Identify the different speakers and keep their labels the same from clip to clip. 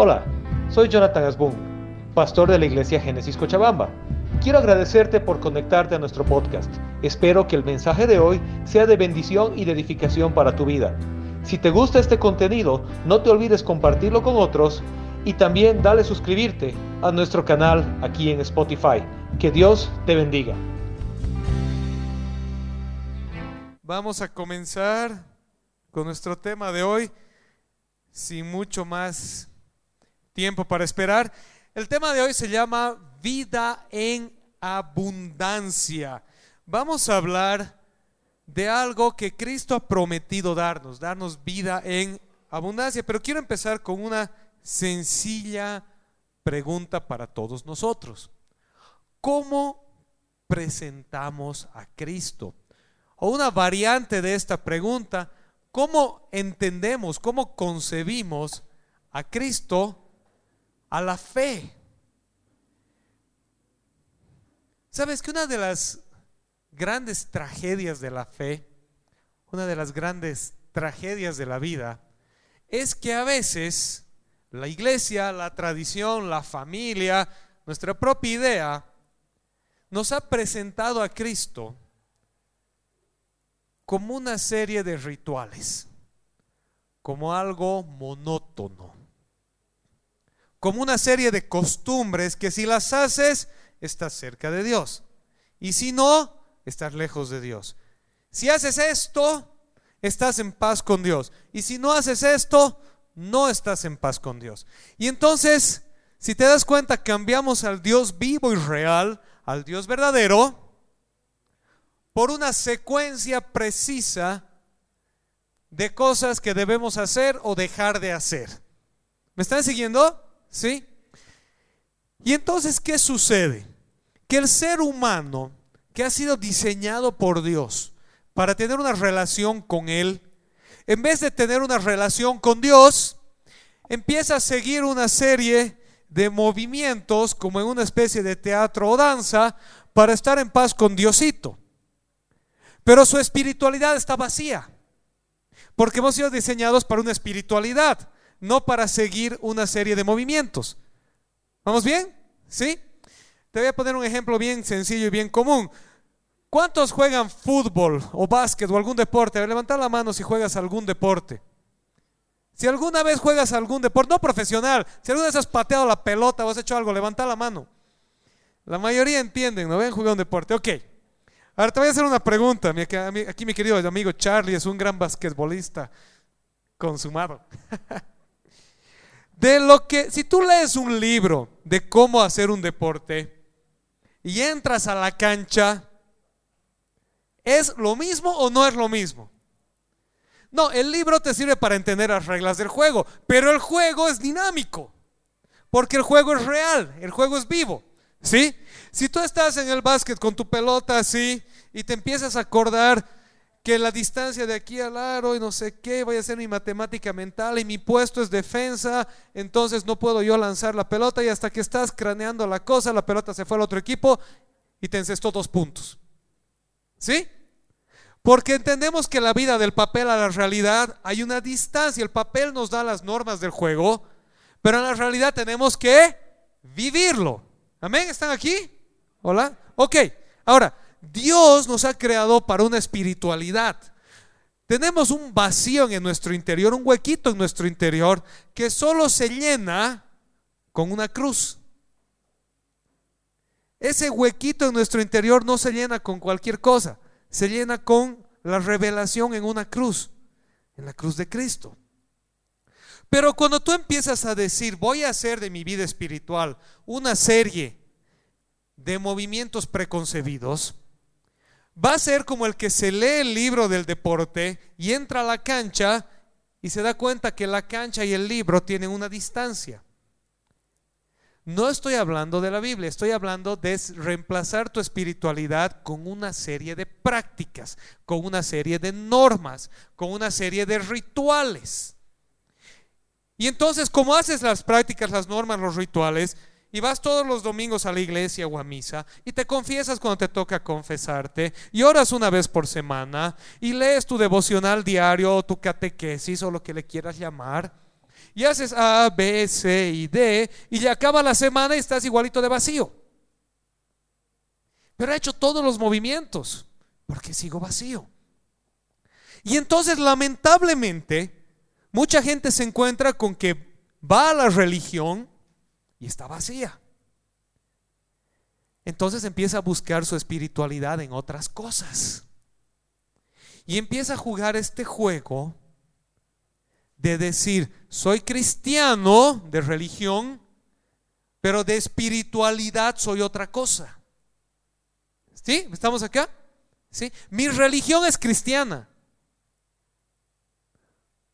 Speaker 1: Hola, soy Jonathan Asbun, pastor de la iglesia Génesis Cochabamba. Quiero agradecerte por conectarte a nuestro podcast. Espero que el mensaje de hoy sea de bendición y de edificación para tu vida. Si te gusta este contenido, no te olvides compartirlo con otros y también dale suscribirte a nuestro canal aquí en Spotify. Que Dios te bendiga.
Speaker 2: Vamos a comenzar con nuestro tema de hoy, sin mucho más tiempo para esperar. El tema de hoy se llama vida en abundancia. Vamos a hablar de algo que Cristo ha prometido darnos, darnos vida en abundancia. Pero quiero empezar con una sencilla pregunta para todos nosotros. ¿Cómo presentamos a Cristo? O una variante de esta pregunta, ¿cómo entendemos, cómo concebimos a Cristo a la fe? ¿Sabes que una de las grandes tragedias de la fe, una de las grandes tragedias de la vida, es que a veces la iglesia, la tradición, la familia, nuestra propia idea, nos ha presentado a Cristo como una serie de rituales, como algo monótono, como una serie de costumbres que si las haces, estás cerca de Dios. Y si no, estás lejos de Dios. Si haces esto, estás en paz con Dios. Y si no haces esto, no estás en paz con Dios. Y entonces, si te das cuenta, cambiamos al Dios vivo y real, al Dios verdadero, por una secuencia precisa de cosas que debemos hacer o dejar de hacer. ¿Me están siguiendo? ¿Sí? Y entonces, ¿qué sucede? Que el ser humano que ha sido diseñado por Dios para tener una relación con Él, en vez de tener una relación con Dios, empieza a seguir una serie de movimientos como en una especie de teatro o danza para estar en paz con Diosito. Pero su espiritualidad está vacía, porque hemos sido diseñados para una espiritualidad, no para seguir una serie de movimientos. ¿Vamos bien? ¿Sí? Te voy a poner un ejemplo bien sencillo y bien común. ¿Cuántos juegan fútbol o básquet o algún deporte? Levanta la mano si juegas algún deporte. Si alguna vez juegas algún deporte, no profesional, si alguna vez has pateado la pelota o has hecho algo, levanta la mano. La mayoría entienden, ¿no ven jugar un deporte? Ok. Ahora te voy a hacer una pregunta. Aquí mi querido amigo Charlie es un gran basquetbolista consumado. De lo que, si tú lees un libro de cómo hacer un deporte y entras a la cancha, ¿Es lo mismo o no es lo mismo? No, el libro te sirve para entender las reglas del juego, pero el juego es dinámico, porque el juego es real, el juego es vivo, ¿sí? Si tú estás en el básquet con tu pelota así y te empiezas a acordar que la distancia de aquí al aro y no sé qué, voy a hacer mi matemática mental y mi puesto es defensa, entonces no puedo yo lanzar la pelota y hasta que estás craneando la cosa, la pelota se fue al otro equipo y te encestó dos puntos. ¿Sí? Porque entendemos que la vida del papel a la realidad hay una distancia. El papel nos da las normas del juego, pero en la realidad tenemos que vivirlo. ¿Amén? ¿Están aquí? ¿Hola? Ok. Ahora, Dios nos ha creado para una espiritualidad. Tenemos un vacío en nuestro interior, un huequito en nuestro interior que solo se llena con una cruz. Ese huequito en nuestro interior no se llena con cualquier cosa se llena con la revelación en una cruz, en la cruz de Cristo. Pero cuando tú empiezas a decir, voy a hacer de mi vida espiritual una serie de movimientos preconcebidos, va a ser como el que se lee el libro del deporte y entra a la cancha y se da cuenta que la cancha y el libro tienen una distancia. No estoy hablando de la Biblia, estoy hablando de reemplazar tu espiritualidad con una serie de prácticas, con una serie de normas, con una serie de rituales. Y entonces, como haces las prácticas, las normas, los rituales, y vas todos los domingos a la iglesia o a misa, y te confiesas cuando te toca confesarte, y oras una vez por semana, y lees tu devocional diario o tu catequesis o lo que le quieras llamar, Y haces A, B, C y D y ya acaba la semana y estás igualito de vacío. Pero he hecho todos los movimientos porque sigo vacío. Y entonces lamentablemente mucha gente se encuentra con que va a la religión y está vacía. Entonces empieza a buscar su espiritualidad en otras cosas. Y empieza a jugar este juego de decir, soy cristiano de religión, pero de espiritualidad soy otra cosa. ¿Sí? ¿Estamos acá? ¿Sí? Mi religión es cristiana.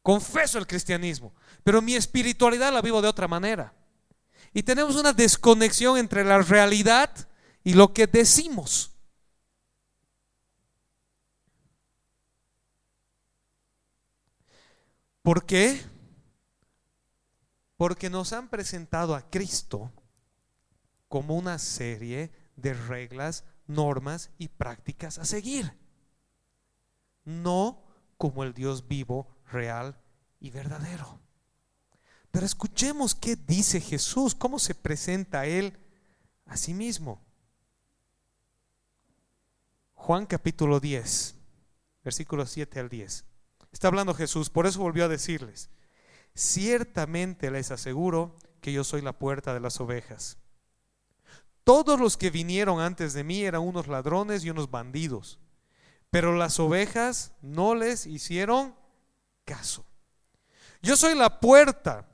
Speaker 2: Confeso el cristianismo, pero mi espiritualidad la vivo de otra manera. Y tenemos una desconexión entre la realidad y lo que decimos. ¿Por qué? Porque nos han presentado a Cristo como una serie de reglas, normas y prácticas a seguir. No como el Dios vivo, real y verdadero. Pero escuchemos qué dice Jesús, cómo se presenta Él a sí mismo. Juan capítulo 10, versículos 7 al 10. Está hablando Jesús, por eso volvió a decirles, ciertamente les aseguro que yo soy la puerta de las ovejas. Todos los que vinieron antes de mí eran unos ladrones y unos bandidos, pero las ovejas no les hicieron caso. Yo soy la puerta.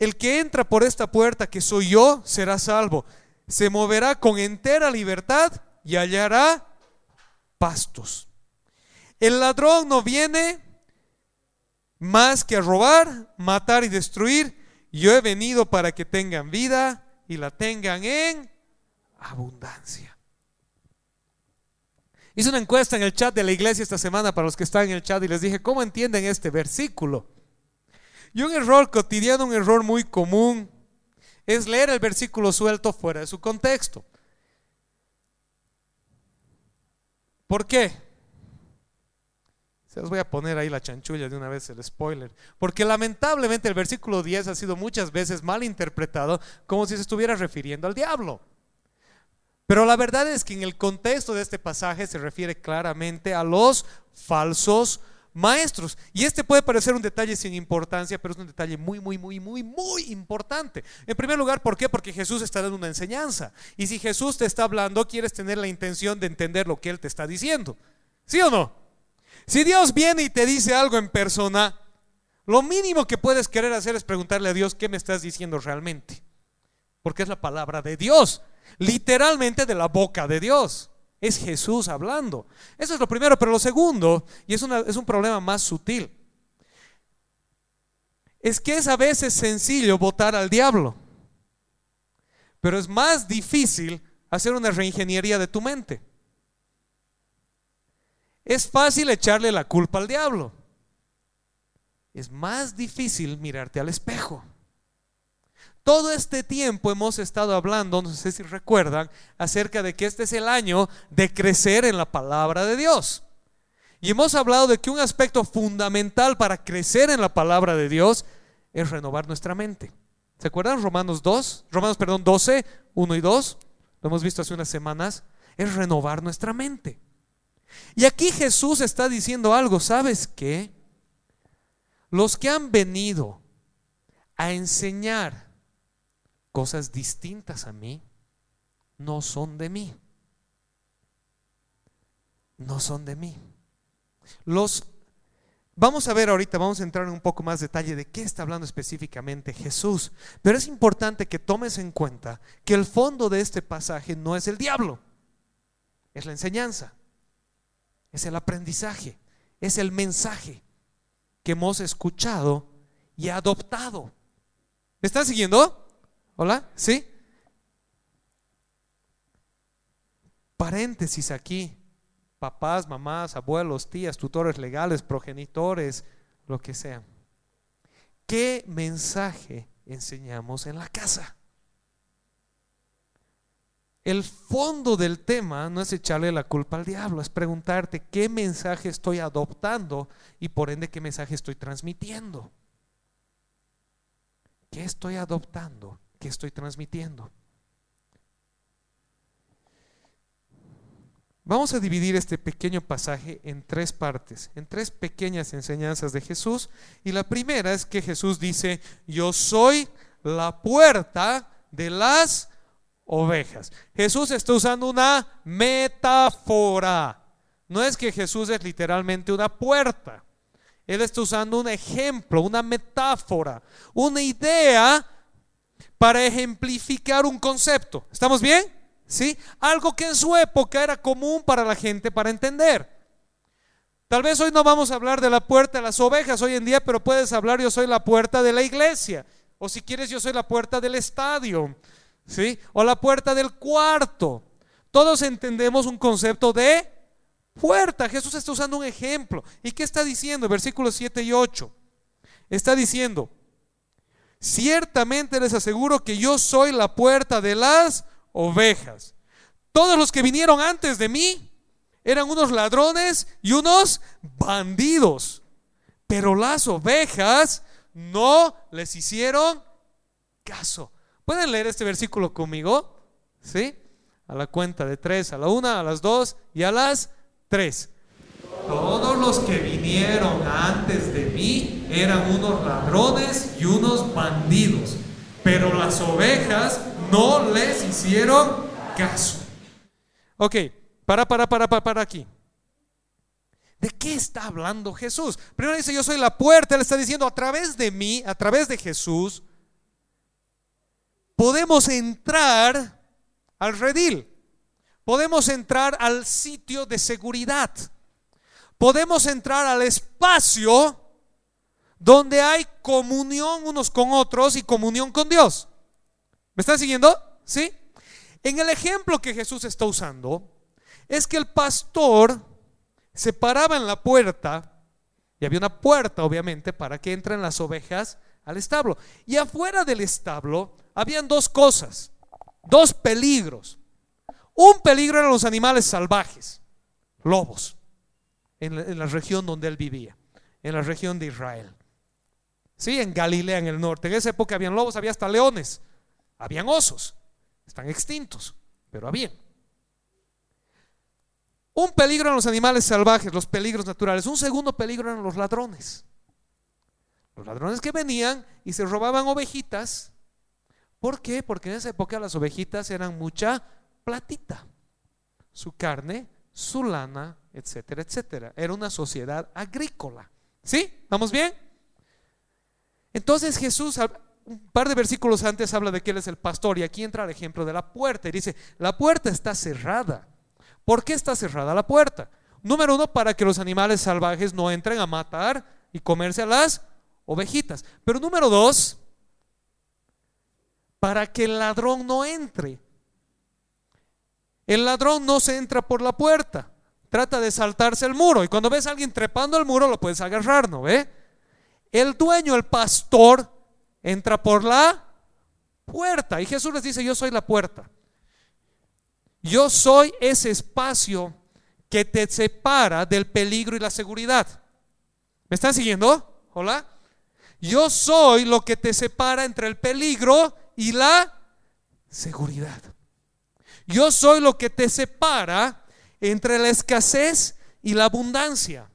Speaker 2: El que entra por esta puerta, que soy yo, será salvo. Se moverá con entera libertad y hallará pastos. El ladrón no viene más que a robar, matar y destruir. Yo he venido para que tengan vida y la tengan en abundancia. Hice una encuesta en el chat de la iglesia esta semana para los que están en el chat y les dije, ¿cómo entienden este versículo? Y un error cotidiano, un error muy común, es leer el versículo suelto fuera de su contexto. ¿Por qué? Se los voy a poner ahí la chanchulla de una vez el spoiler. Porque lamentablemente el versículo 10 ha sido muchas veces mal interpretado como si se estuviera refiriendo al diablo. Pero la verdad es que en el contexto de este pasaje se refiere claramente a los falsos maestros. Y este puede parecer un detalle sin importancia, pero es un detalle muy, muy, muy, muy, muy importante. En primer lugar, ¿por qué? Porque Jesús está dando una enseñanza. Y si Jesús te está hablando, quieres tener la intención de entender lo que Él te está diciendo. ¿Sí o no? Si Dios viene y te dice algo en persona, lo mínimo que puedes querer hacer es preguntarle a Dios qué me estás diciendo realmente. Porque es la palabra de Dios, literalmente de la boca de Dios. Es Jesús hablando. Eso es lo primero, pero lo segundo, y es, es un problema más sutil, es que es a veces sencillo votar al diablo, pero es más difícil hacer una reingeniería de tu mente. Es fácil echarle la culpa al diablo. Es más difícil mirarte al espejo. Todo este tiempo hemos estado hablando, no sé si recuerdan, acerca de que este es el año de crecer en la palabra de Dios. Y hemos hablado de que un aspecto fundamental para crecer en la palabra de Dios es renovar nuestra mente. ¿Se acuerdan Romanos 2? Romanos, perdón, 12, 1 y 2. Lo hemos visto hace unas semanas. Es renovar nuestra mente. Y aquí Jesús está diciendo algo, ¿sabes qué? Los que han venido a enseñar cosas distintas a mí, no son de mí. No son de mí. Los Vamos a ver ahorita, vamos a entrar en un poco más detalle de qué está hablando específicamente Jesús. Pero es importante que tomes en cuenta que el fondo de este pasaje no es el diablo, es la enseñanza es el aprendizaje, es el mensaje que hemos escuchado y adoptado. ¿Me están siguiendo? ¿Hola? ¿Sí? Paréntesis aquí. Papás, mamás, abuelos, tías, tutores legales, progenitores, lo que sean. ¿Qué mensaje enseñamos en la casa? El fondo del tema no es echarle la culpa al diablo, es preguntarte qué mensaje estoy adoptando y por ende qué mensaje estoy transmitiendo. ¿Qué estoy adoptando? ¿Qué estoy transmitiendo? Vamos a dividir este pequeño pasaje en tres partes, en tres pequeñas enseñanzas de Jesús. Y la primera es que Jesús dice, yo soy la puerta de las ovejas. Jesús está usando una metáfora. No es que Jesús es literalmente una puerta. Él está usando un ejemplo, una metáfora, una idea para ejemplificar un concepto. ¿Estamos bien? ¿Sí? Algo que en su época era común para la gente para entender. Tal vez hoy no vamos a hablar de la puerta de las ovejas hoy en día, pero puedes hablar yo soy la puerta de la iglesia. O si quieres yo soy la puerta del estadio. ¿Sí? O la puerta del cuarto. Todos entendemos un concepto de puerta. Jesús está usando un ejemplo. ¿Y qué está diciendo? Versículos 7 y 8. Está diciendo, ciertamente les aseguro que yo soy la puerta de las ovejas. Todos los que vinieron antes de mí eran unos ladrones y unos bandidos. Pero las ovejas no les hicieron caso. ¿Pueden leer este versículo conmigo? ¿Sí? A la cuenta de tres, a la una, a las dos y a las tres. Todos los que vinieron antes de mí eran unos ladrones y unos bandidos, pero las ovejas no les hicieron caso. Ok, para, para, para, para, para aquí. ¿De qué está hablando Jesús? Primero dice, yo soy la puerta. Él está diciendo, a través de mí, a través de Jesús, podemos entrar al redil. Podemos entrar al sitio de seguridad. Podemos entrar al espacio donde hay comunión unos con otros y comunión con Dios. ¿Me están siguiendo? ¿Sí? En el ejemplo que Jesús está usando, es que el pastor se paraba en la puerta, y había una puerta obviamente para que entren las ovejas al establo. Y afuera del establo habían dos cosas, dos peligros. Un peligro eran los animales salvajes, lobos, en la, en región donde él vivía, en la región de Israel. Sí, en Galilea, en el norte. En esa época habían lobos, había hasta leones. Habían osos, están extintos, pero habían. Un peligro eran los animales salvajes, los peligros naturales. Un segundo peligro eran los ladrones. Los ladrones que venían y se robaban ovejitas. ¿Por qué? Porque en esa época las ovejitas eran mucha platita. Su carne, su lana, etcétera, etcétera. Era una sociedad agrícola. ¿Sí? ¿Vamos bien? Entonces Jesús un par de versículos antes habla de que Él es el pastor y aquí entra el ejemplo de la puerta y dice, la puerta está cerrada. ¿Por qué está cerrada la puerta? Número uno, para que los animales salvajes no entren a matar y comerse a las ovejitas. Pero número dos, para que el ladrón no entre. El ladrón no se entra por la puerta, trata de saltarse el muro y cuando ves a alguien trepando el muro lo puedes agarrar, ¿no ve? El dueño, el pastor, entra por la puerta. Y Jesús les dice, yo soy la puerta. Yo soy ese espacio que te separa del peligro y la seguridad. ¿Me están siguiendo? Hola. Yo soy lo que te separa entre el peligro y la seguridad. Yo soy lo que te separa entre la escasez y la abundancia.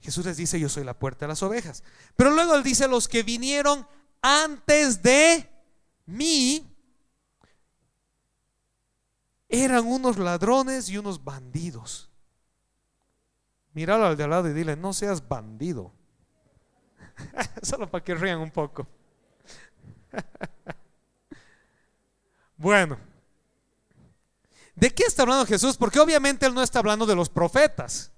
Speaker 2: Jesús les dice, yo soy la puerta de las ovejas. Pero luego él dice, los que vinieron antes de mí eran unos ladrones y unos bandidos. Míralo al de al lado y dile, no seas bandido. Solo para que rían un poco. bueno, ¿de qué está hablando Jesús? Porque obviamente él no está hablando de los profetas.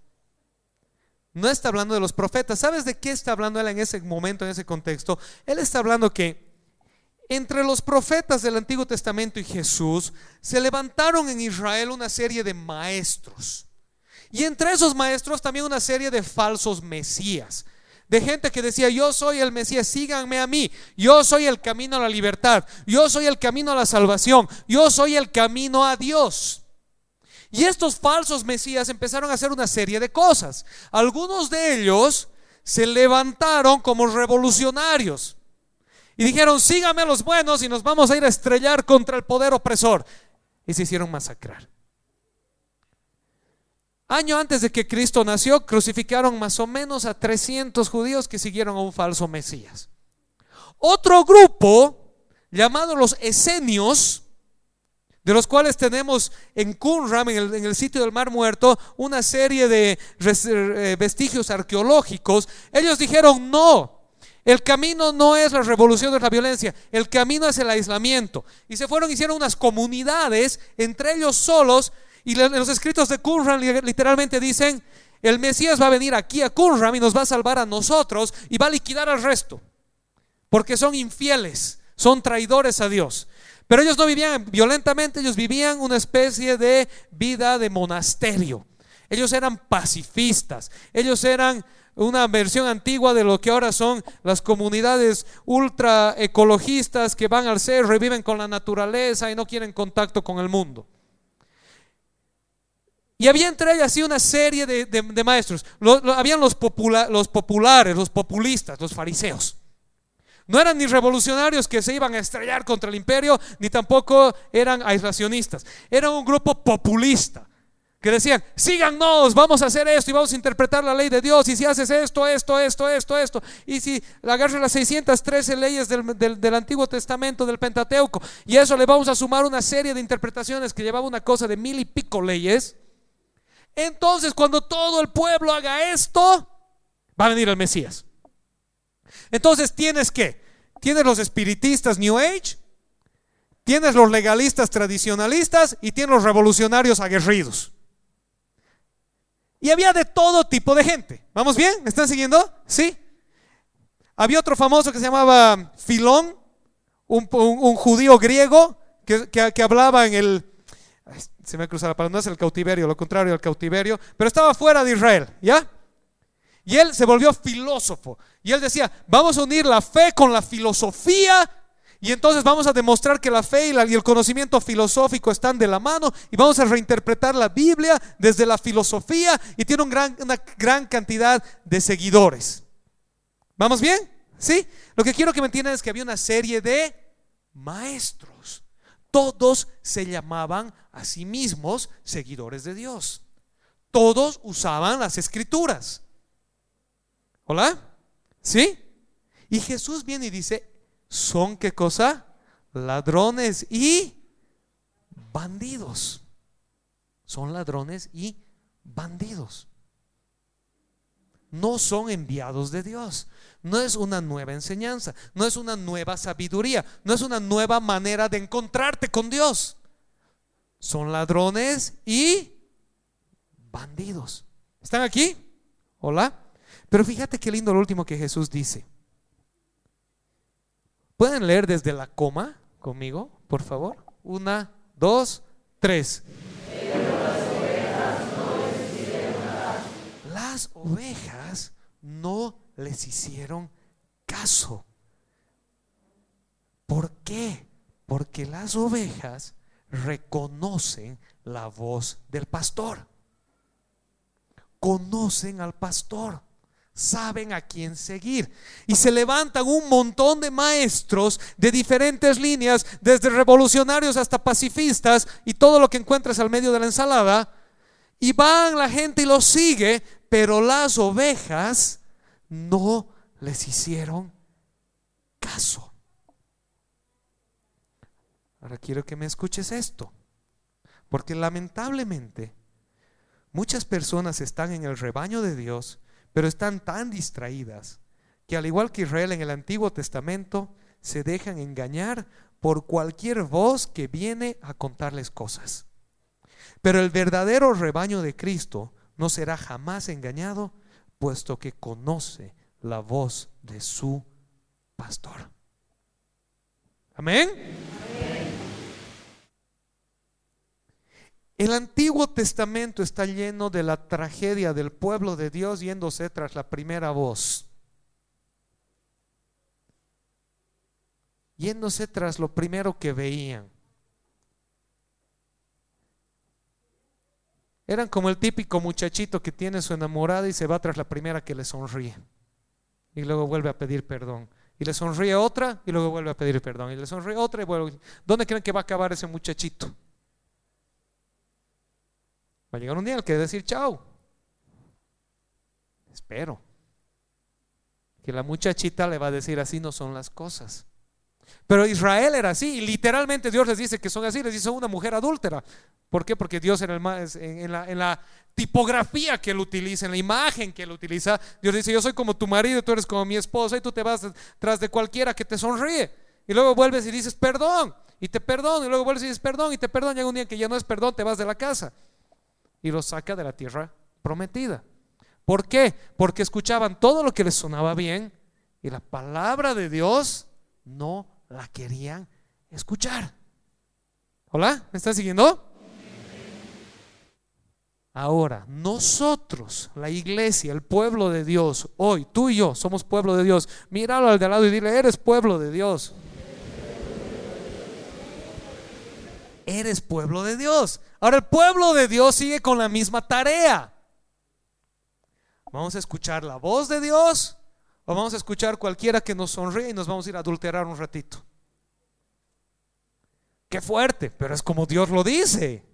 Speaker 2: No está hablando de los profetas. ¿Sabes de qué está hablando él en ese momento, en ese contexto? Él está hablando que entre los profetas del Antiguo Testamento y Jesús se levantaron en Israel una serie de maestros. Y entre esos maestros también una serie de falsos mesías. De gente que decía, yo soy el Mesías, síganme a mí. Yo soy el camino a la libertad. Yo soy el camino a la salvación. Yo soy el camino a Dios. Y estos falsos mesías empezaron a hacer una serie de cosas. Algunos de ellos se levantaron como revolucionarios y dijeron, sígame a los buenos y nos vamos a ir a estrellar contra el poder opresor. Y se hicieron masacrar. Año antes de que Cristo nació, crucificaron más o menos a 300 judíos que siguieron a un falso Mesías. Otro grupo, llamado los esenios, de los cuales tenemos en Qumran, en el, sitio del Mar Muerto, una serie de eh, vestigios arqueológicos, ellos dijeron no. El camino no es la revolución de la violencia, el camino es el aislamiento. Y se fueron, hicieron unas comunidades entre ellos solos. Y los escritos de Qumran literalmente dicen: el Mesías va a venir aquí a Qumran y nos va a salvar a nosotros y va a liquidar al resto. Porque son infieles, son traidores a Dios. Pero ellos no vivían violentamente, ellos vivían una especie de vida de monasterio. Ellos eran pacifistas, ellos eran una versión antigua de lo que ahora son las comunidades ultra ecologistas que van al cerro y viven con la naturaleza y no quieren contacto con el mundo. Y había entre ellas así una serie de, maestros. habían los, populares, los populistas, los fariseos. No eran ni revolucionarios que se iban a estrellar contra el imperio, ni tampoco eran aislacionistas. Era un grupo populista que decían, síganos, vamos a hacer esto y vamos a interpretar la ley de Dios. Y si haces esto, esto, esto, esto, esto. Y si agarras las 613 leyes del, Antiguo Testamento, del Pentateuco, y eso le vamos a sumar una serie de interpretaciones que llevaba una cosa de mil y pico leyes. Entonces, cuando todo el pueblo haga esto, va a venir el Mesías. Entonces, tienes que, tienes los espiritistas New Age, tienes los legalistas tradicionalistas y tienes los revolucionarios aguerridos. Y había de todo tipo de gente. ¿Vamos bien? ¿Me están siguiendo? Sí. Había otro famoso que se llamaba Filón, un, judío griego que, hablaba en el... Se me ha cruzado la palabra, no es el cautiverio, lo contrario al cautiverio, pero estaba fuera de Israel, ¿ya? Y él se volvió filósofo. Y él decía, vamos a unir la fe con la filosofía y entonces vamos a demostrar que la fe y, el conocimiento filosófico están de la mano y vamos a reinterpretar la Biblia desde la filosofía y tiene una gran cantidad de seguidores. ¿Vamos bien? ¿Sí? Lo que quiero que me entiendan es que había una serie de maestros. Todos se llamaban a sí mismos seguidores de Dios. Todos usaban las escrituras. ¿Hola? ¿Sí? Y Jesús viene y dice, son qué cosa? Ladrones y bandidos. Son ladrones y bandidos. No son enviados de Dios. No es una nueva enseñanza, no es una nueva sabiduría, no es una nueva manera de encontrarte con Dios. Son ladrones y bandidos. ¿Están aquí? Hola. Pero fíjate qué lindo lo último que Jesús dice. ¿Pueden leer desde la coma conmigo, por favor? Una, dos, tres. Las ovejas no les hicieron caso. ¿Por qué? Porque las ovejas reconocen la voz del pastor. Conocen al pastor saben a quién seguir. Y se levantan un montón de maestros de diferentes líneas, desde revolucionarios hasta pacifistas y todo lo que encuentres al medio de la ensalada. Y van la gente y los sigue, pero las ovejas no les hicieron caso. Ahora quiero que me escuches esto, porque lamentablemente muchas personas están en el rebaño de Dios pero están tan distraídas que al igual que Israel en el Antiguo Testamento, se dejan engañar por cualquier voz que viene a contarles cosas. Pero el verdadero rebaño de Cristo no será jamás engañado, puesto que conoce la voz de su pastor. Amén. El Antiguo Testamento está lleno de la tragedia del pueblo de Dios yéndose tras la primera voz. Yéndose tras lo primero que veían. Eran como el típico muchachito que tiene su enamorada y se va tras la primera que le sonríe. y luego vuelve a pedir perdón. Y le sonríe otra y luego vuelve a pedir perdón. Y le sonríe otra y vuelve. ¿Dónde creen que va a acabar ese muchachito? Va a llegar un día el que decir chao. Espero. Que la muchachita le va a decir así no son las cosas. Pero Israel era así, y literalmente Dios les dice que son así, les dice una mujer adúltera. ¿Por qué? Porque Dios en, la, tipografía que él utiliza, en la imagen que él utiliza, Dios dice, yo soy como tu marido, tú eres como mi esposa y tú te vas tras de cualquiera que te sonríe. Y luego vuelves y dices, perdón, y te perdono, y luego vuelves y dices, perdón, y te perdón, y un día que ya no es perdón, te vas de la casa. Y lo saca de la tierra prometida. ¿Por qué? Porque escuchaban todo lo que les sonaba bien y la palabra de Dios no la querían escuchar. ¿Hola? ¿Me estás siguiendo? Ahora, nosotros, la iglesia, el pueblo de Dios, hoy, tú y yo somos pueblo de Dios. Míralo al de lado y dile, eres pueblo de Dios. Eres pueblo de Dios. Ahora el pueblo de Dios sigue con la misma tarea. Vamos a escuchar la voz de Dios o vamos a escuchar cualquiera que nos sonríe y nos vamos a ir a adulterar un ratito. Qué fuerte, pero es como Dios lo dice.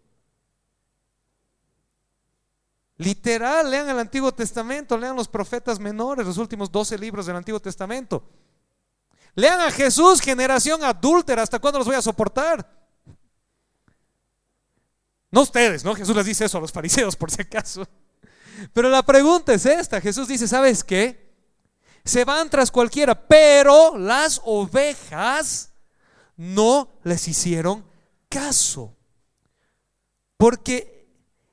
Speaker 2: Literal, lean el Antiguo Testamento, lean los profetas menores, los últimos 12 libros del Antiguo Testamento. Lean a Jesús, generación adúltera, ¿hasta cuándo los voy a soportar? No ustedes, ¿no? Jesús les dice eso a los fariseos, por si acaso. Pero la pregunta es esta, Jesús dice, ¿sabes qué? Se van tras cualquiera, pero las ovejas no les hicieron caso. Porque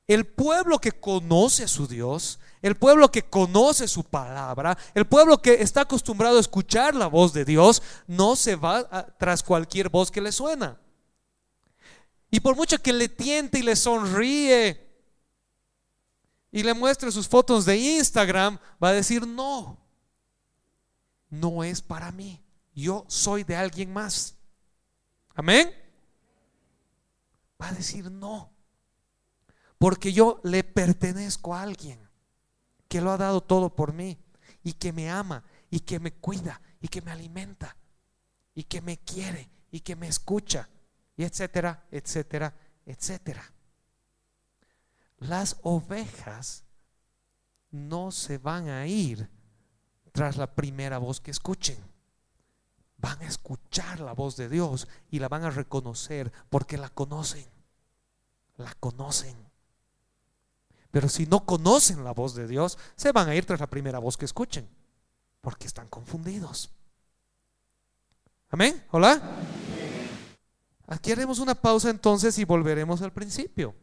Speaker 2: el pueblo que conoce a su Dios, el pueblo que conoce su palabra, el pueblo que está acostumbrado a escuchar la voz de Dios, no se va tras cualquier voz que le suena. Y por mucho que le tiente y le sonríe y le muestre sus fotos de Instagram, va a decir, no, no es para mí. Yo soy de alguien más. Amén. Va a decir no. Porque yo le pertenezco a alguien que lo ha dado todo por mí y que me ama y que me cuida y que me alimenta y que me quiere y que me escucha y etcétera, etcétera, etcétera. Las ovejas no se van a ir tras la primera voz que escuchen. Van a escuchar la voz de Dios y la van a reconocer porque la conocen. La conocen. Pero si no conocen la voz de Dios, se van a ir tras la primera voz que escuchen porque están confundidos. Amén. Hola. Aquí haremos una pausa entonces y volveremos al principio.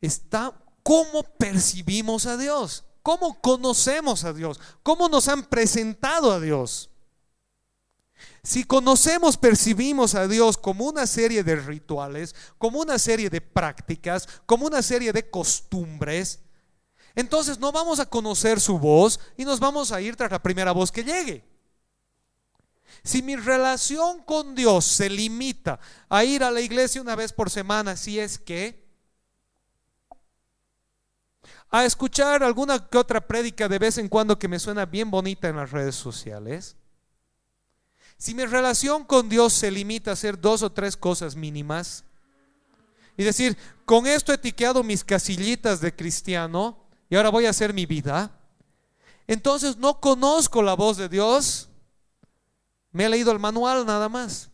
Speaker 2: Está cómo percibimos a Dios. ¿Cómo conocemos a Dios? ¿Cómo nos han presentado a Dios? Si conocemos, percibimos a Dios como una serie de rituales, como una serie de prácticas, como una serie de costumbres, entonces no vamos a conocer su voz y nos vamos a ir tras la primera voz que llegue. Si mi relación con Dios se limita a ir a la iglesia una vez por semana, si es que a escuchar alguna que otra prédica de vez en cuando que me suena bien bonita en las redes sociales, si mi relación con Dios se limita a hacer dos o tres cosas mínimas, y decir, con esto he tiqueado mis casillitas de cristiano y ahora voy a hacer mi vida, entonces no conozco la voz de Dios, me he leído el manual nada más.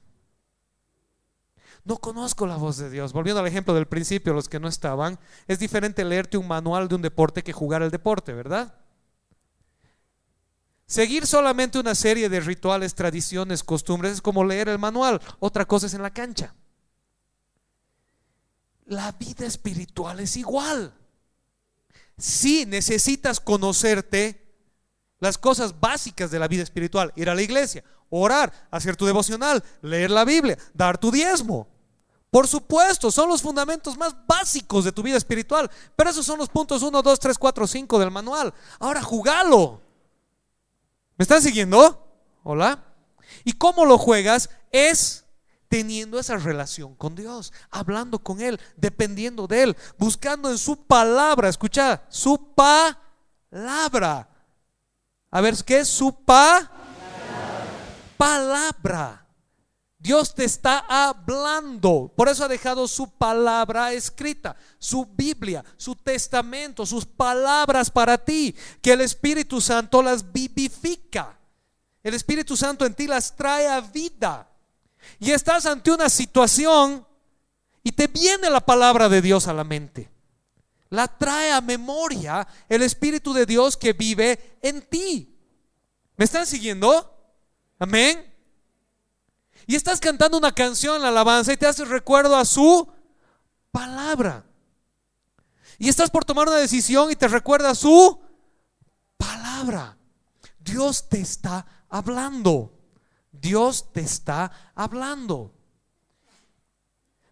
Speaker 2: No conozco la voz de Dios. Volviendo al ejemplo del principio, los que no estaban, es diferente leerte un manual de un deporte que jugar el deporte, ¿verdad? Seguir solamente una serie de rituales, tradiciones, costumbres es como leer el manual. Otra cosa es en la cancha. La vida espiritual es igual. Si necesitas conocerte las cosas básicas de la vida espiritual, ir a la iglesia, orar, hacer tu devocional, leer la Biblia, dar tu diezmo. Por supuesto, son los fundamentos más básicos de tu vida espiritual. Pero esos son los puntos 1, 2, 3, 4, 5 del manual. Ahora jugalo. ¿Me están siguiendo? Hola. ¿Y cómo lo juegas? Es teniendo esa relación con Dios, hablando con Él, dependiendo de Él, buscando en su palabra, escucha, su palabra. A ver, ¿qué es su pa? Palabra. Dios te está hablando. Por eso ha dejado su palabra escrita, su Biblia, su testamento, sus palabras para ti, que el Espíritu Santo las vivifica. El Espíritu Santo en ti las trae a vida. Y estás ante una situación y te viene la palabra de Dios a la mente. La trae a memoria el Espíritu de Dios que vive en ti. ¿Me están siguiendo? Amén. Y estás cantando una canción, la alabanza, y te haces recuerdo a su palabra. Y estás por tomar una decisión y te recuerda a su palabra. Dios te está hablando. Dios te está hablando.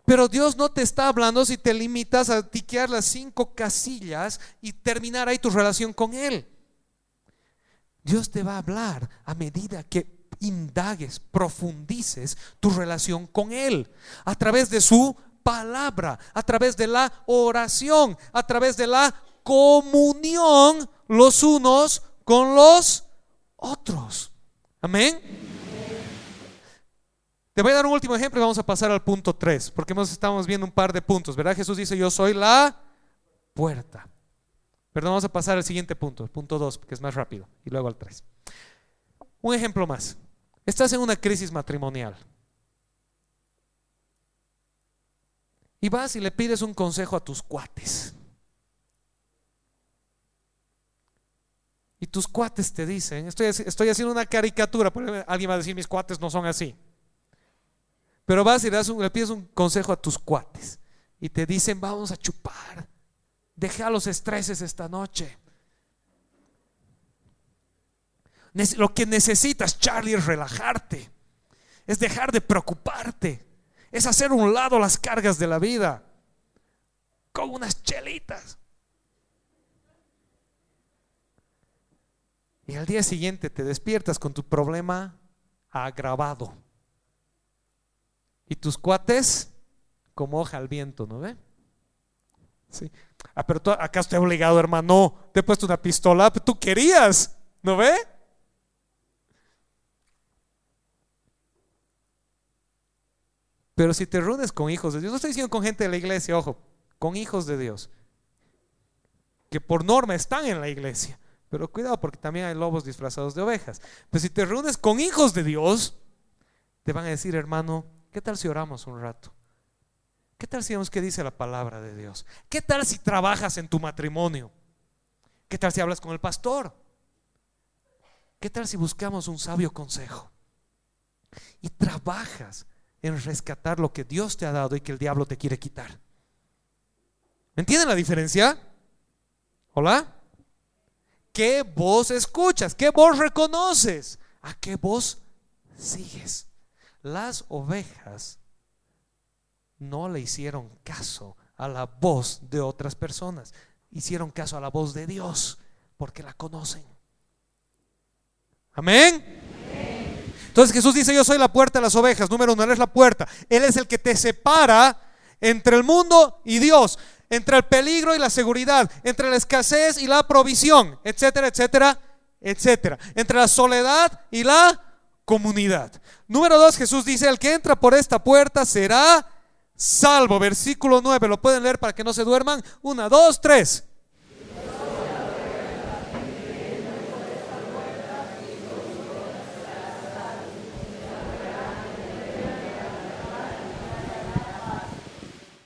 Speaker 2: Pero Dios no te está hablando si te limitas a tiquear las cinco casillas y terminar ahí tu relación con Él. Dios te va a hablar a medida que indagues, profundices tu relación con Él a través de su palabra, a través de la oración, a través de la comunión los unos con los otros. Amén. Te voy a dar un último ejemplo y vamos a pasar al punto 3, porque hemos estamos viendo un par de puntos, ¿verdad? Jesús dice, yo soy la puerta. Perdón, vamos a pasar al siguiente punto, el punto 2, que es más rápido, y luego al 3. Un ejemplo más. Estás en una crisis matrimonial. Y vas y le pides un consejo a tus cuates. Y tus cuates te dicen, estoy, estoy haciendo una caricatura, alguien va a decir, mis cuates no son así. Pero vas y le, le pides un consejo a tus cuates. Y te dicen, vamos a chupar. Deja los estreses esta noche. Lo que necesitas, Charlie, es relajarte. Es dejar de preocuparte. Es hacer un lado las cargas de la vida. Con unas chelitas. Y al día siguiente te despiertas con tu problema agravado. Y tus cuates como hoja al viento, ¿no ve? Sí. Ah, pero acá estoy obligado, hermano. Te he puesto una pistola, pero tú querías, ¿no ve? Pero si te reúnes con hijos de Dios, no estoy diciendo con gente de la iglesia, ojo, con hijos de Dios, que por norma están en la iglesia, pero cuidado porque también hay lobos disfrazados de ovejas. Pero si te reúnes con hijos de Dios, te van a decir, hermano, ¿qué tal si oramos un rato? ¿Qué tal si vemos qué dice la palabra de Dios? ¿Qué tal si trabajas en tu matrimonio? ¿Qué tal si hablas con el pastor? ¿Qué tal si buscamos un sabio consejo? Y trabajas en rescatar lo que Dios te ha dado y que el diablo te quiere quitar. ¿Me entienden la diferencia? ¿Hola? ¿Qué voz escuchas? ¿Qué voz reconoces? ¿A qué voz sigues? Las ovejas no le hicieron caso a la voz de otras personas, hicieron caso a la voz de Dios porque la conocen. Amén. Entonces Jesús dice, yo soy la puerta de las ovejas. Número uno, Él es la puerta. Él es el que te separa entre el mundo y Dios, entre el peligro y la seguridad, entre la escasez y la provisión, etcétera, etcétera, etcétera. Entre la soledad y la comunidad. Número dos, Jesús dice, el que entra por esta puerta será salvo. Versículo 9, lo pueden leer para que no se duerman. Una, dos, tres.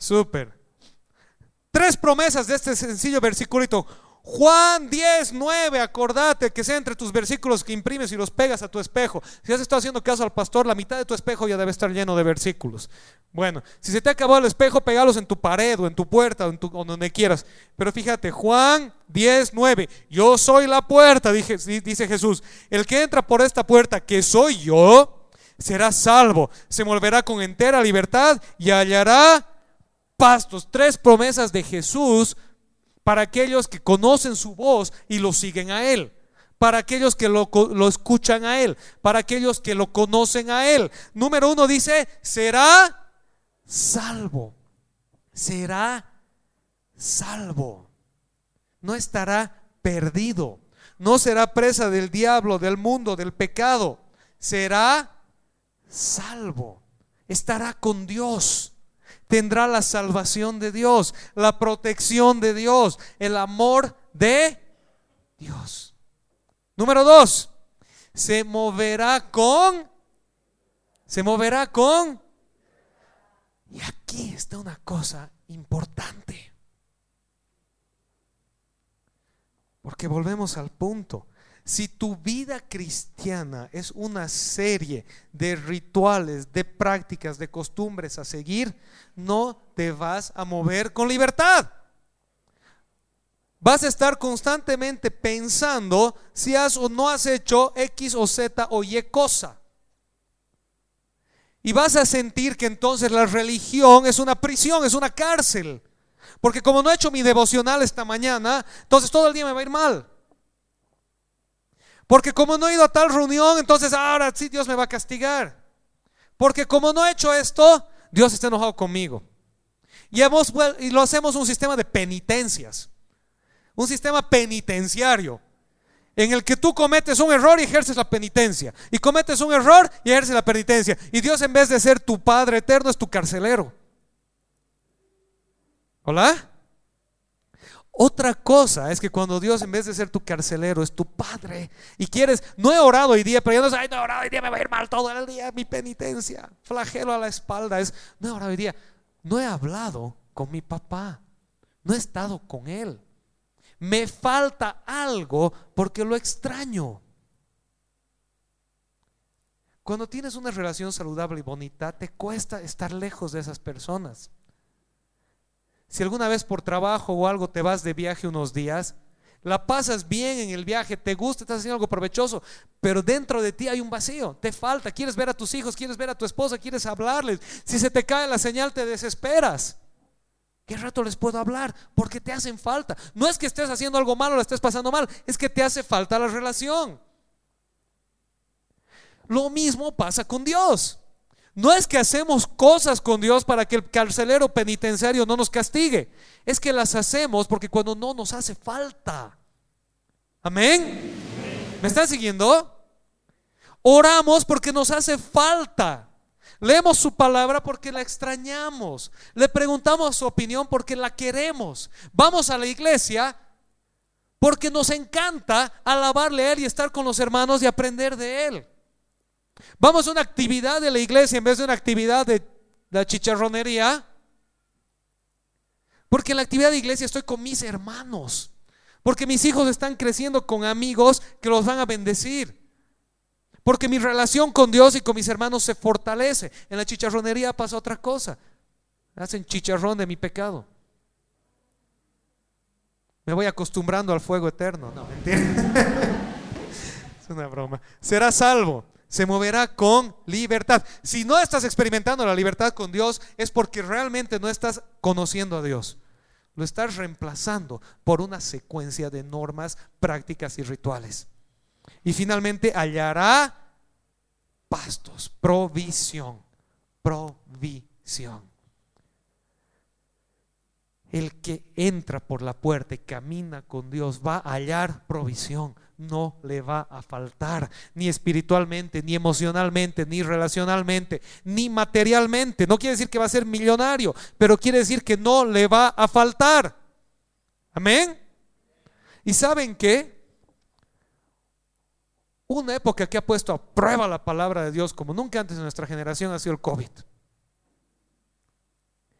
Speaker 2: Súper. Tres promesas de este sencillo versiculito. Juan 10, 9, acordate que sea entre tus versículos que imprimes y los pegas a tu espejo. Si has estado haciendo caso al pastor, la mitad de tu espejo ya debe estar lleno de versículos. Bueno, si se te ha acabado el espejo, pegalos en tu pared o en tu puerta o, donde quieras. Pero fíjate, Juan 10, 9, yo soy la puerta, dice Jesús. El que entra por esta puerta, que soy yo, será salvo, se volverá con entera libertad y hallará pastos, tres promesas de Jesús para aquellos que conocen su voz y lo siguen a Él, para aquellos que lo, escuchan a Él, para aquellos que lo conocen a Él. Número uno dice, será salvo, será salvo, no estará perdido, no será presa del diablo, del mundo, del pecado. Será salvo. Estará con Dios. Tendrá la salvación de Dios, la protección de Dios, el amor de Dios. Número dos, se moverá con, se moverá con, y aquí está una cosa importante. Porque volvemos al punto. Si tu vida cristiana es una serie de rituales, de prácticas, de costumbres a seguir, no te vas a mover con libertad. Vas a estar constantemente pensando si has o no has hecho X o Z o Y cosa. Y vas a sentir que entonces la religión es una prisión, es una cárcel. Porque como no he hecho mi devocional esta mañana, entonces todo el día me va a ir mal. Porque como no he ido a tal reunión, entonces ahora sí Dios me va a castigar. Porque como no he hecho esto, Dios está enojado conmigo. Y, hemos, y lo hacemos un sistema de penitencias. Un sistema penitenciario. En el que tú cometes un error y ejerces la penitencia. Y cometes un error y ejerces la penitencia. Y Dios en vez de ser tu Padre eterno es tu carcelero. ¿Hola? Otra cosa es que cuando Dios en vez de ser tu carcelero es tu padre y quieres, no he orado hoy día, pero yo no sé, no he orado hoy día, me va a ir mal todo el día, mi penitencia, flagelo a la espalda, es, no he orado hoy día, no he hablado con mi papá, no he estado con él, me falta algo porque lo extraño. Cuando tienes una relación saludable y bonita, te cuesta estar lejos de esas personas. Si alguna vez por trabajo o algo te vas de viaje unos días, la pasas bien en el viaje, te gusta, estás haciendo algo provechoso, pero dentro de ti hay un vacío, te falta, quieres ver a tus hijos, quieres ver a tu esposa, quieres hablarles. Si se te cae la señal, te desesperas. ¿Qué rato les puedo hablar? Porque te hacen falta. No es que estés haciendo algo malo, lo estés pasando mal, es que te hace falta la relación. Lo mismo pasa con Dios. No es que hacemos cosas con Dios para que el carcelero penitenciario no nos castigue. Es que las hacemos porque cuando no nos hace falta. Amén. ¿Me están siguiendo? Oramos porque nos hace falta. Leemos su palabra porque la extrañamos. Le preguntamos su opinión porque la queremos. Vamos a la iglesia porque nos encanta alabarle a Él y estar con los hermanos y aprender de Él. Vamos a una actividad de la iglesia en vez de una actividad de la chicharronería. Porque en la actividad de iglesia estoy con mis hermanos. Porque mis hijos están creciendo con amigos que los van a bendecir. Porque mi relación con Dios y con mis hermanos se fortalece. En la chicharronería pasa otra cosa. Hacen chicharrón de mi pecado. Me voy acostumbrando al fuego eterno. No, mentira. es una broma. Será salvo se moverá con libertad. Si no estás experimentando la libertad con Dios, es porque realmente no estás conociendo a Dios. Lo estás reemplazando por una secuencia de normas, prácticas y rituales. Y finalmente hallará pastos, provisión, provisión. El que entra por la puerta y camina con Dios va a hallar provisión no le va a faltar, ni espiritualmente, ni emocionalmente, ni relacionalmente, ni materialmente. No quiere decir que va a ser millonario, pero quiere decir que no le va a faltar. Amén. ¿Y saben qué? Una época que ha puesto a prueba la palabra de Dios como nunca antes en nuestra generación ha sido el COVID.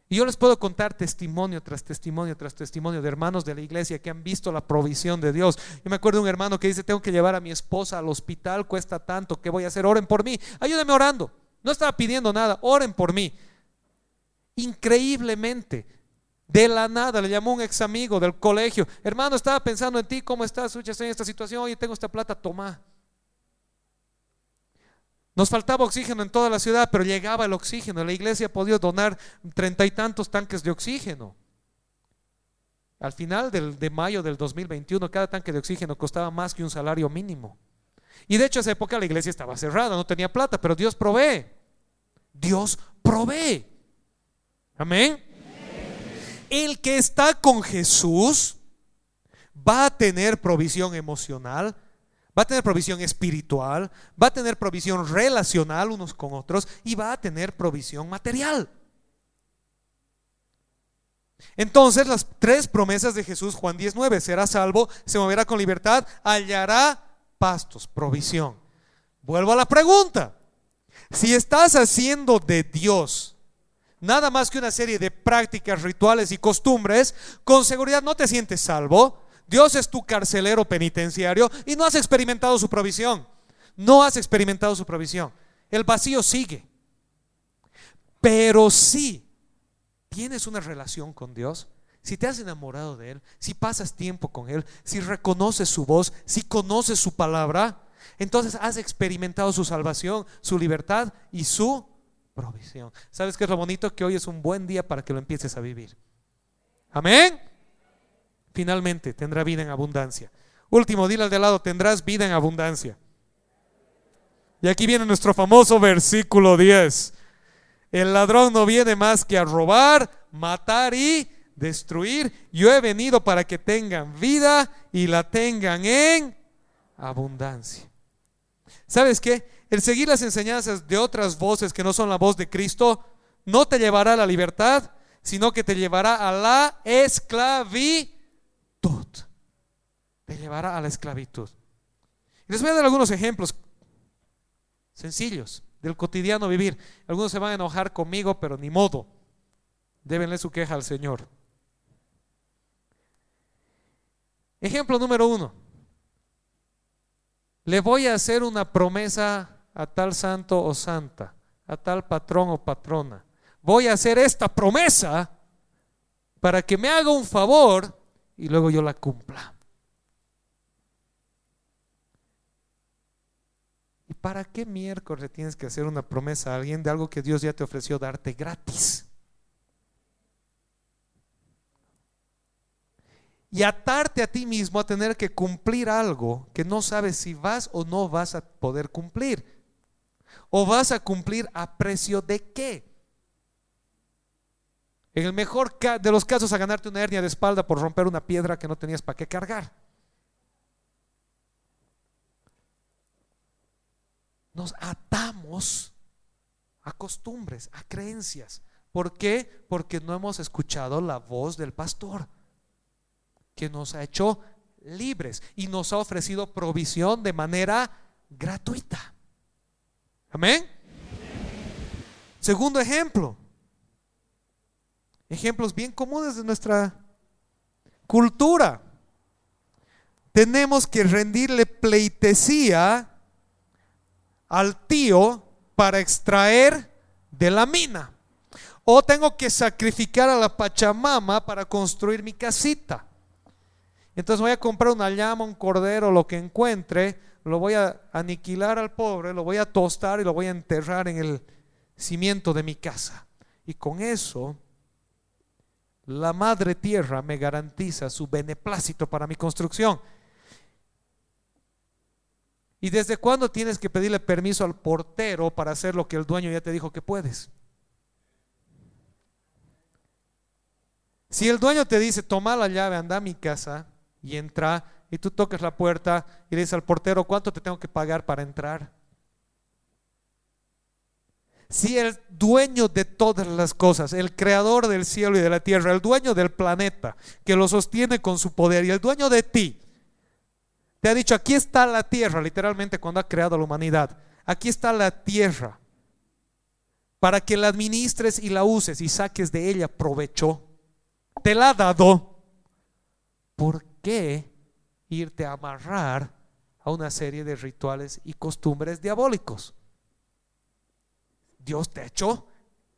Speaker 2: Y yo les puedo contar testimonio tras testimonio tras testimonio de hermanos de la iglesia que han visto la provisión de Dios. Yo me acuerdo de un hermano que dice, tengo que llevar a mi esposa al hospital, cuesta tanto, ¿qué voy a hacer? Oren por mí, ayúdenme orando. No estaba pidiendo nada, oren por mí. Increíblemente, de la nada le llamó un ex amigo del colegio, hermano, estaba pensando en ti, ¿cómo estás? estoy en esta situación, oye, tengo esta plata, toma. Nos faltaba oxígeno en toda la ciudad, pero llegaba el oxígeno. La iglesia podido donar treinta y tantos tanques de oxígeno. Al final de mayo del 2021, cada tanque de oxígeno costaba más que un salario mínimo. Y de hecho, a esa época la iglesia estaba cerrada, no tenía plata, pero Dios provee. Dios provee. Amén. El que está con Jesús va a tener provisión emocional, va a tener provisión espiritual, va a tener provisión relacional unos con otros y va a tener provisión material. Entonces las tres promesas de Jesús, Juan 19, será salvo, se moverá con libertad, hallará pastos, provisión. Vuelvo a la pregunta. Si estás haciendo de Dios nada más que una serie de prácticas, rituales y costumbres, con seguridad no te sientes salvo. Dios es tu carcelero penitenciario y no has experimentado su provisión. No has experimentado su provisión. El vacío sigue. Pero si tienes una relación con Dios, si te has enamorado de Él, si pasas tiempo con Él, si reconoces su voz, si conoces su palabra, entonces has experimentado su salvación, su libertad y su provisión. ¿Sabes qué es lo bonito? Que hoy es un buen día para que lo empieces a vivir. Amén. Finalmente tendrá vida en abundancia. Último, dile al de lado, tendrás vida en abundancia. Y aquí viene nuestro famoso versículo 10. El ladrón no viene más que a robar, matar y destruir. Yo he venido para que tengan vida y la tengan en abundancia. ¿Sabes qué? El seguir las enseñanzas de otras voces que no son la voz de Cristo no te llevará a la libertad, sino que te llevará a la esclavitud. Te llevará a la esclavitud. les voy a dar algunos ejemplos sencillos del cotidiano vivir. Algunos se van a enojar conmigo, pero ni modo. Débenle su queja al Señor. Ejemplo número uno. Le voy a hacer una promesa a tal santo o santa, a tal patrón o patrona. Voy a hacer esta promesa para que me haga un favor y luego yo la cumpla. Para qué miércoles tienes que hacer una promesa a alguien de algo que Dios ya te ofreció darte gratis? Y atarte a ti mismo a tener que cumplir algo que no sabes si vas o no vas a poder cumplir. ¿O vas a cumplir a precio de qué? En el mejor de los casos a ganarte una hernia de espalda por romper una piedra que no tenías para qué cargar. Nos atamos a costumbres, a creencias. ¿Por qué? Porque no hemos escuchado la voz del pastor, que nos ha hecho libres y nos ha ofrecido provisión de manera gratuita. Amén. Segundo ejemplo. Ejemplos bien comunes de nuestra cultura. Tenemos que rendirle pleitesía al tío para extraer de la mina. O tengo que sacrificar a la Pachamama para construir mi casita. Entonces voy a comprar una llama, un cordero, lo que encuentre, lo voy a aniquilar al pobre, lo voy a tostar y lo voy a enterrar en el cimiento de mi casa. Y con eso, la madre tierra me garantiza su beneplácito para mi construcción. ¿Y desde cuándo tienes que pedirle permiso al portero para hacer lo que el dueño ya te dijo que puedes? Si el dueño te dice, toma la llave, anda a mi casa y entra, y tú tocas la puerta y le dices al portero, ¿cuánto te tengo que pagar para entrar? Si el dueño de todas las cosas, el creador del cielo y de la tierra, el dueño del planeta, que lo sostiene con su poder y el dueño de ti, te ha dicho, aquí está la tierra, literalmente cuando ha creado la humanidad, aquí está la tierra, para que la administres y la uses y saques de ella provecho, te la ha dado. ¿Por qué irte a amarrar a una serie de rituales y costumbres diabólicos. Dios te ha hecho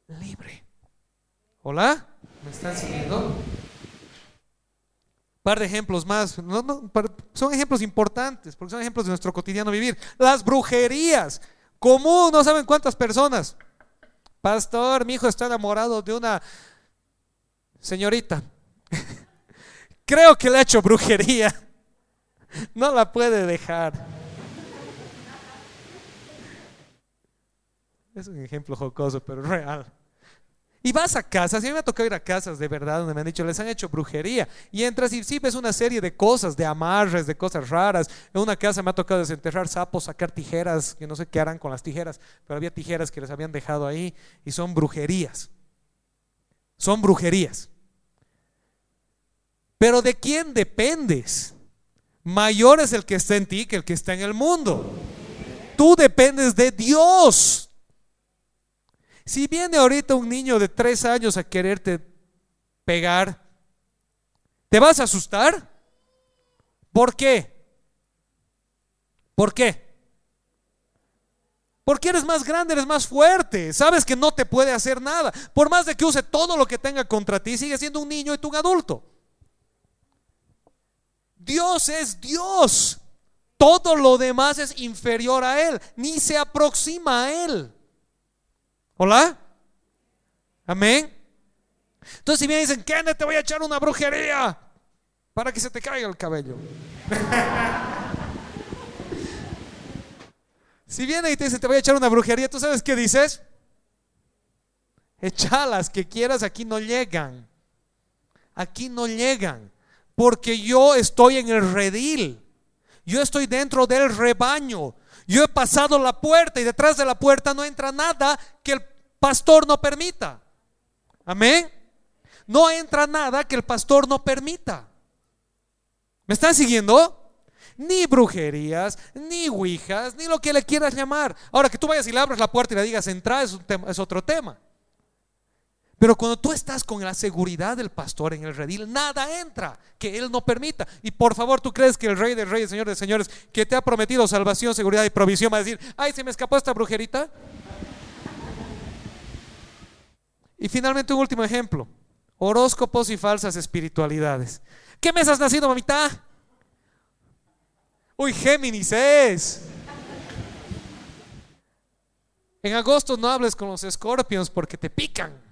Speaker 2: libre. ¿Hola? ¿Me están siguiendo? Par de ejemplos más. son ejemplos importantes, porque son ejemplos de nuestro cotidiano vivir. Las brujerías. Común, no saben cuántas personas. Pastor, mi hijo está enamorado de una señorita. Creo que le ha hecho brujería. No la puede dejar. Es un ejemplo jocoso, pero real. Y vas a casas, y a mí me ha tocado ir a casas de verdad donde me han dicho, les han hecho brujería. Y entras y sí ves una serie de cosas, de amarres, de cosas raras. En una casa me ha tocado desenterrar sapos, sacar tijeras, que no sé qué harán con las tijeras, pero había tijeras que les habían dejado ahí y son brujerías. Son brujerías. Pero ¿de quién dependes? Mayor es el que está en ti que el que está en el mundo. Tú dependes de Dios. Si viene ahorita un niño de tres años a quererte pegar, ¿te vas a asustar? ¿Por qué? ¿Por qué? Porque eres más grande, eres más fuerte, sabes que no te puede hacer nada. Por más de que use todo lo que tenga contra ti, sigue siendo un niño y tú un adulto. Dios es Dios. Todo lo demás es inferior a Él, ni se aproxima a Él. ¿Hola? Amén. Entonces si bien dicen, Kenneth, te voy a echar una brujería para que se te caiga el cabello. si viene y te dice, te voy a echar una brujería, ¿tú sabes qué dices? Echalas que quieras, aquí no llegan. Aquí no llegan. Porque yo estoy en el redil. Yo estoy dentro del rebaño. Yo he pasado la puerta y detrás de la puerta no entra nada que el pastor no permita. Amén. No entra nada que el pastor no permita. ¿Me están siguiendo? Ni brujerías, ni ouijas, ni lo que le quieras llamar. Ahora que tú vayas y le abras la puerta y le digas entra es, es otro tema. Pero cuando tú estás con la seguridad del pastor en el redil, nada entra que él no permita. Y por favor, tú crees que el rey del rey, el señor de señores, que te ha prometido salvación, seguridad y provisión, va a decir, ay, se me escapó esta brujerita. Y finalmente un último ejemplo, horóscopos y falsas espiritualidades. ¿Qué mes has nacido, mamita? Uy, Géminis es. En agosto no hables con los escorpions porque te pican.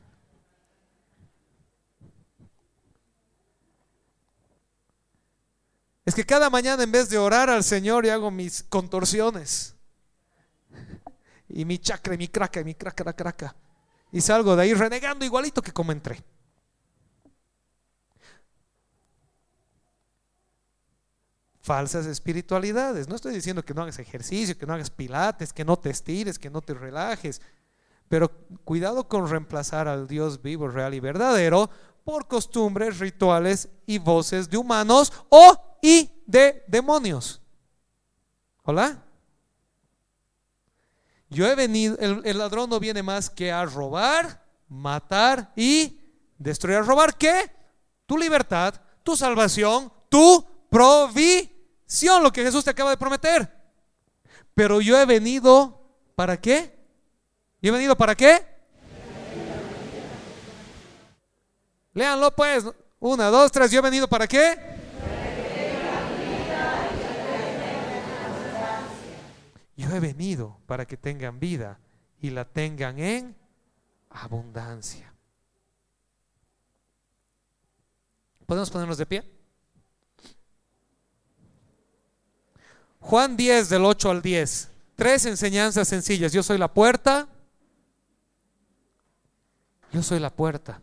Speaker 2: Es que cada mañana en vez de orar al Señor y hago mis contorsiones. Y mi chakra, y mi craca, y mi craca, craca. Y salgo de ahí renegando igualito que como entré. Falsas espiritualidades. No estoy diciendo que no hagas ejercicio, que no hagas pilates, que no te estires, que no te relajes. Pero cuidado con reemplazar al Dios vivo, real y verdadero por costumbres, rituales y voces de humanos o y de demonios. ¿Hola? Yo he venido, el, ladrón no viene más que a robar, matar y destruir. ¿A robar qué? Tu libertad, tu salvación, tu provisión, lo que Jesús te acaba de prometer. Pero yo he venido, ¿para qué? ¿Yo he venido para qué? Léanlo pues. Una, dos, tres. Yo he venido para qué? Yo he venido para que tengan vida y la tengan en abundancia. ¿Podemos ponernos de pie? Juan 10 del 8 al 10. Tres enseñanzas sencillas. Yo soy la puerta. Yo soy la puerta.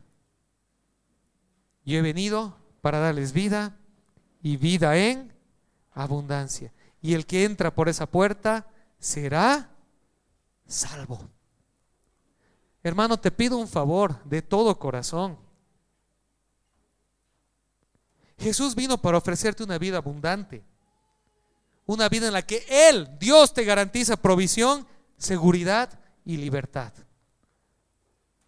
Speaker 2: Yo he venido para darles vida y vida en abundancia. Y el que entra por esa puerta será salvo. Hermano, te pido un favor de todo corazón. Jesús vino para ofrecerte una vida abundante. Una vida en la que Él, Dios, te garantiza provisión, seguridad y libertad.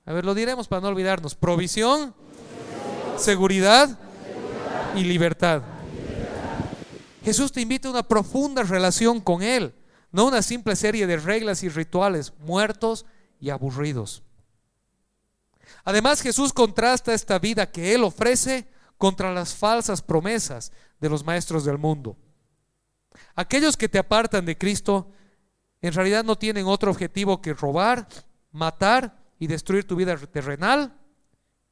Speaker 2: A ver, lo diremos para no olvidarnos. Provisión, seguridad y libertad. Jesús te invita a una profunda relación con Él, no una simple serie de reglas y rituales muertos y aburridos. Además, Jesús contrasta esta vida que Él ofrece contra las falsas promesas de los maestros del mundo. Aquellos que te apartan de Cristo en realidad no tienen otro objetivo que robar, matar y destruir tu vida terrenal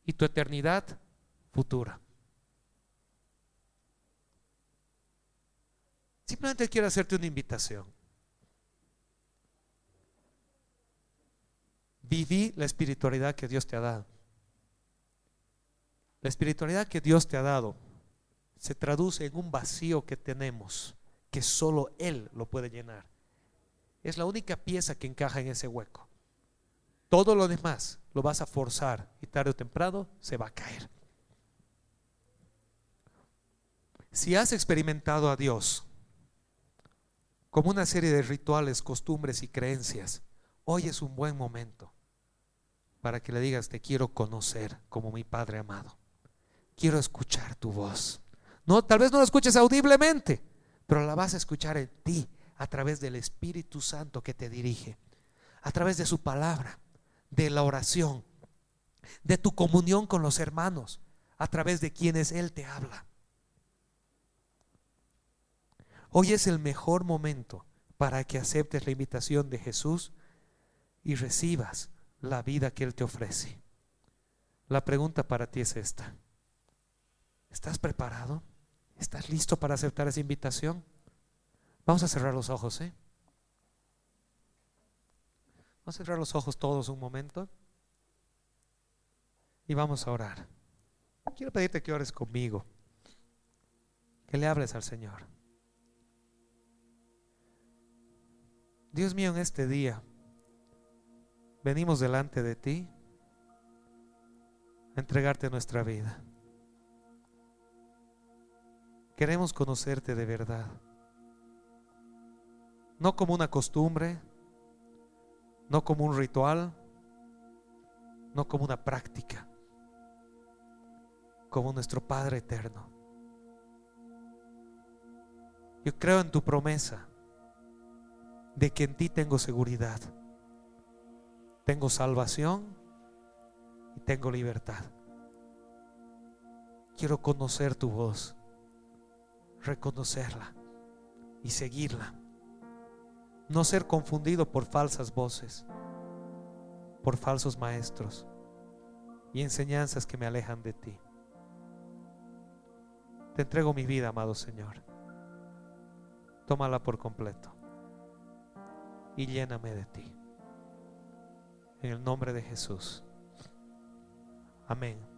Speaker 2: y tu eternidad futura. Simplemente quiero hacerte una invitación. Viví la espiritualidad que Dios te ha dado. La espiritualidad que Dios te ha dado se traduce en un vacío que tenemos, que solo Él lo puede llenar. Es la única pieza que encaja en ese hueco. Todo lo demás lo vas a forzar y tarde o temprano se va a caer. Si has experimentado a Dios como una serie de rituales, costumbres y creencias, hoy es un buen momento para que le digas, te quiero conocer como mi Padre amado. Quiero escuchar tu voz. No, tal vez no la escuches audiblemente, pero la vas a escuchar en ti a través del Espíritu Santo que te dirige, a través de su palabra, de la oración, de tu comunión con los hermanos, a través de quienes Él te habla. Hoy es el mejor momento para que aceptes la invitación de Jesús y recibas la vida que Él te ofrece. La pregunta para ti es esta. ¿Estás preparado? ¿Estás listo para aceptar esa invitación? Vamos a cerrar los ojos, ¿eh? Vamos a cerrar los ojos todos un momento y vamos a orar. Quiero pedirte que ores conmigo, que le hables al Señor. Dios mío, en este día venimos delante de ti a entregarte nuestra vida. Queremos conocerte de verdad. No como una costumbre, no como un ritual, no como una práctica, como nuestro Padre eterno. Yo creo en tu promesa de que en ti tengo seguridad, tengo salvación y tengo libertad. Quiero conocer tu voz, reconocerla y seguirla. No ser confundido por falsas voces, por falsos maestros y enseñanzas que me alejan de ti. Te entrego mi vida, amado Señor. Tómala por completo y lléname de ti. En el nombre de Jesús. Amén.